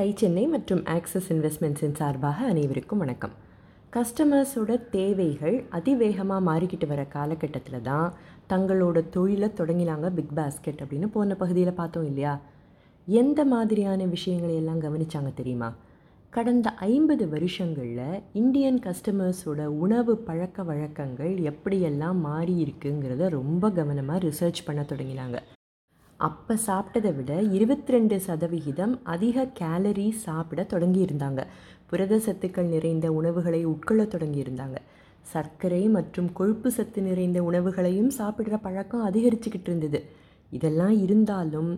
Tie Chennai மற்றும் axis இன்வெஸ்ட்மெண்ட்ஸின் சார்பாக அனைவருக்கும் வணக்கம். கஸ்டமர்ஸோட தேவைகள் அதிவேகமாக மாறிக்கிட்டு வர காலகட்டத்தில் தான் தங்களோட தொழிலை தொடங்கினாங்க பிக் பாஸ்கெட் அப்படின்னு போன பகுதியில் பார்த்தோம் இல்லையா? எந்த மாதிரியான விஷயங்களை எல்லாம் கவனிச்சாங்க தெரியுமா? கடந்த ஐம்பது வருஷங்களில் இந்தியன் கஸ்டமர்ஸோட உணவு பழக்க வழக்கங்கள் எப்படியெல்லாம் மாறி இருக்குங்கிறத ரொம்ப கவனமாக ரிசர்ச் பண்ண தொடங்கினாங்க. அப்போ சாப்பிட்டதை விட இருபத்தி ரெண்டு சதவிகிதம் அதிக கேலரி சாப்பிட தொடங்கியிருந்தாங்க. புரத சத்துக்கள் நிறைந்த உணவுகளை உட்கொள்ள தொடங்கியிருந்தாங்க. சர்க்கரை மற்றும் கொழுப்பு சத்து நிறைந்த உணவுகளையும் சாப்பிட்ற பழக்கம் அதிகரிச்சுக்கிட்டு இருந்தது. இதெல்லாம் இருந்தாலும்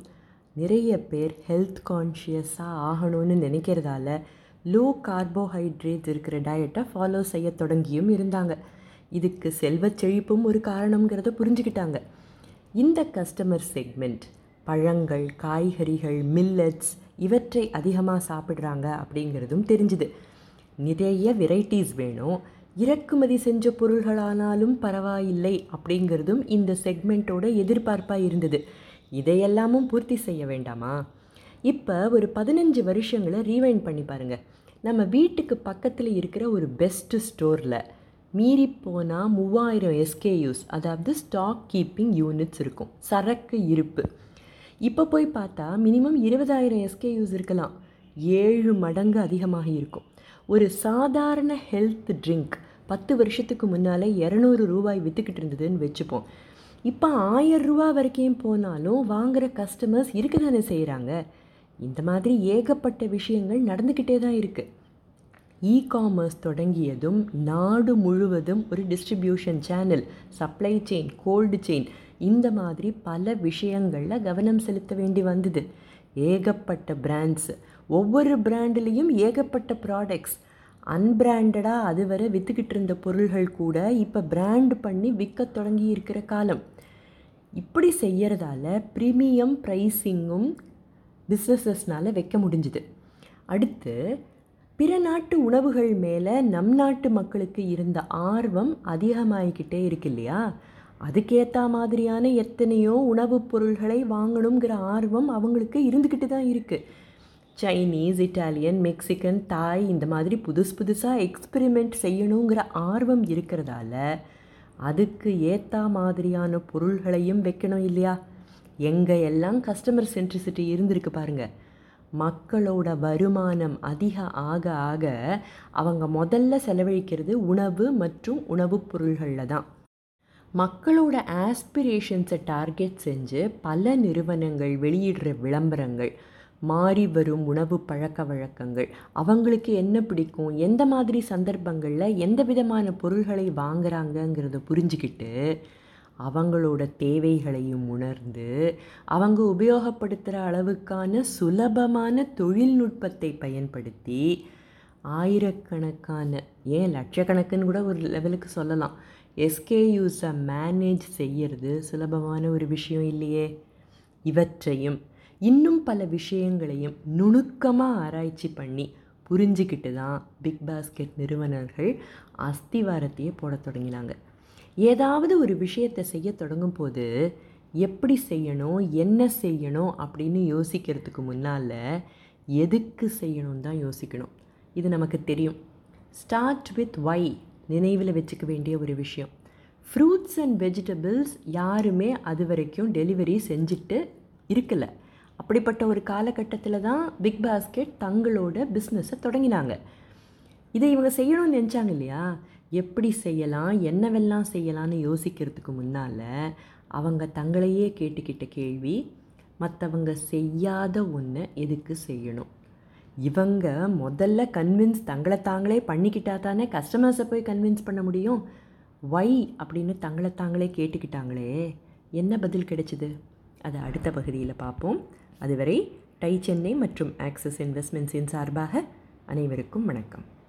நிறைய பேர் ஹெல்த் கான்ஷியஸாக ஆகணும்னு நினைக்கிறதால லோ கார்போஹைட்ரேட் இருக்கிற டயட்டை ஃபாலோ செய்ய தொடங்கியும் இருந்தாங்க. இதுக்கு செல்வச் செழிப்பும் ஒரு காரணங்கிறத புரிஞ்சுக்கிட்டாங்க. இந்த கஸ்டமர் செக்மெண்ட் பழங்கள் காய்கறிகள் மில்லட்ஸ் இவற்றை அதிகமாக சாப்பிட்றாங்க அப்படிங்கிறதும் தெரிஞ்சுது. நிறைய வெரைட்டிஸ் வேணும். இறக்குமதி செஞ்ச பொருள்களானாலும் பரவாயில்லை அப்படிங்கிறதும் இந்த செக்மெண்ட்டோட எதிர்பார்ப்பாக இருந்தது. இதையெல்லாமும் பூர்த்தி செய்ய வேண்டாமா? இப்போ ஒரு பதினஞ்சு வருஷங்களை ரீவைண்ட் பண்ணி பாருங்கள் நம்ம வீட்டுக்கு பக்கத்தில் இருக்கிற ஒரு பெஸ்ட்டு ஸ்டோரில் மீறி போனால் மூவாயிரம் எஸ்கேயூஸ் அதாவது ஸ்டாக் கீப்பிங் யூனிட்ஸ் இருக்கும். சரக்கு இருப்பு. இப்போ போய் பார்த்தா மினிமம் இருபதாயிரம் எஸ்கேயூஸ் இருக்கலாம். ஏழு மடங்கு அதிகமாக இருக்கும். ஒரு சாதாரண ஹெல்த் ட்ரிங்க் பத்து வருஷத்துக்கு முன்னால் இரநூறு ரூபாய் விற்றுக்கிட்டு இருந்ததுன்னு வச்சுப்போம். இப்போ ஆயிரம் ரூபா வரைக்கும் போனாலும் வாங்குகிற கஸ்டமர்ஸ் இருக்க தானே செய்கிறாங்க இந்த மாதிரி ஏகப்பட்ட விஷயங்கள் நடந்துக்கிட்டே தான் இருக்குது இ காமர்ஸ் தொடங்கியதும் நாடு முழுவதும் ஒரு distribution channel supply chain gold chain இந்த மாதிரி பல விஷயங்களில் கவனம் செலுத்த வேண்டி வந்தது. ஏகப்பட்ட பிராண்ட்ஸ் ஒவ்வொரு பிராண்ட்லேயும் ஏகப்பட்ட ப்ராடக்ட்ஸ் அன்பிராண்டடாக அதுவரை விற்றுக்கிட்டு இருந்த பொருள்கள் கூட இப்போ பிராண்ட் பண்ணி விற்க தொடங்கி இருக்கிற காலம். இப்படி செய்கிறதால ப்ரீமியம் ப்ரைஸிங்கும் பிஸ்னஸஸ்னால் வைக்க முடிஞ்சுது. அடுத்து பிற நாட்டு உணவுகள் மேலே நம் நாட்டு மக்களுக்கு இருந்த ஆர்வம் அதிகமாகிக்கிட்டே இருக்கு இல்லையா? அதுக்கேற்ற மாதிரியான எத்தனையோ உணவுப் பொருள்களை வாங்கணுங்கிற ஆர்வம் அவங்களுக்கு இருந்துக்கிட்டு தான் இருக்குது சைனீஸ் இட்டாலியன் மெக்சிகன் தாய் இந்த மாதிரி புதுசு புதுசாக எக்ஸ்பெரிமெண்ட் செய்யணுங்கிற ஆர்வம் இருக்கிறதால அதுக்கு ஏற்ற மாதிரியான பொருள்களையும் வைக்கணும் இல்லையா? எங்கே எல்லாம் கஸ்டமர் சென்ட்ரிசிட்டி இருந்திருக்கு பாருங்கள் மக்களோட வருமானம் அதிக ஆக ஆக அவங்க முதல்ல செலவழிக்கிறது உணவு மற்றும் உணவுப் பொருள்களில் தான். மக்களோட ஆஸ்பிரேஷன்ஸை டார்கெட் செஞ்சு பல நிறுவனங்கள் வெளியிடுற விளம்பரங்கள் மாறி வரும் உணவு பழக்க வழக்கங்கள் அவங்களுக்கு என்ன பிடிக்கும் எந்த மாதிரி சந்தர்ப்பங்களில் எந்த விதமான பொருள்களை வாங்குறாங்கங்கிறத புரிஞ்சுக்கிட்டு அவங்களோட தேவைகளையும் உணர்ந்து அவங்க உபயோகப்படுத்துகிற அளவுக்கான சுலபமான தொழில்நுட்பத்தை பயன்படுத்தி ஆயிரக்கணக்கான ஏன் லட்சக்கணக்குன்னு கூட ஒரு லெவலுக்கு சொல்லலாம். எஸ்கேயூஸை மேனேஜ் செய்கிறது சுலபமான ஒரு விஷயம் இல்லையே. இவற்றையும் இன்னும் பல விஷயங்களையும் நுணுக்கமாக ஆராய்ச்சி பண்ணி புரிஞ்சிக்கிட்டு தான் பிக் பாஸ்கெட் நிறுவனர்கள் அஸ்திவாரத்தையே போட தொடங்கினாங்க. ஏதாவது ஒரு விஷயத்தை செய்ய தொடங்கும் போது எப்படி செய்யணும் என்ன செய்யணும் அப்படின்னு யோசிக்கிறதுக்கு முன்னால் எதுக்கு செய்யணும் தான் யோசிக்கணும். இது நமக்கு தெரியும். ஸ்டார்ட் வித் வை நினைவில் வச்சுக்க வேண்டிய ஒரு விஷயம். ஃப்ரூட்ஸ் அண்ட் வெஜிடபிள்ஸ் யாருமே அது வரைக்கும் டெலிவரி செஞ்சுட்டு இருக்கலை. அப்படிப்பட்ட ஒரு காலகட்டத்தில் தான் பிக் பாஸ்கெட் தங்களோட பிஸ்னஸை தொடங்கினாங்க. இதை இவங்க செய்யணும்னு நினச்சாங்க இல்லையா? எப்படி செய்யலாம் என்னவெல்லாம் செய்யலான்னு யோசிக்கிறதுக்கு முன்னால் அவங்க தங்களையே கேட்டுக்கிட்ட கேள்வி மற்றவங்க செய்யாத ஒன்று எதுக்கு செய்யணும்? இவங்க முதல்ல கன்வின்ஸ் தங்களை தாங்களே பண்ணிக்கிட்டா தானே கஸ்டமர்ஸை போய் கன்வின்ஸ் பண்ண முடியும்? வை அப்படின்னு தங்களை தாங்களே கேட்டுக்கிட்டாங்களே. என்ன பதில் கிடைச்சிது? அதை அடுத்த பகுதியில் பார்ப்போம். அதுவரை டை சென்னை மற்றும் ஆக்சிஸ் இன்வெஸ்ட்மெண்ட்ஸின் சார்பாக அனைவருக்கும் வணக்கம்.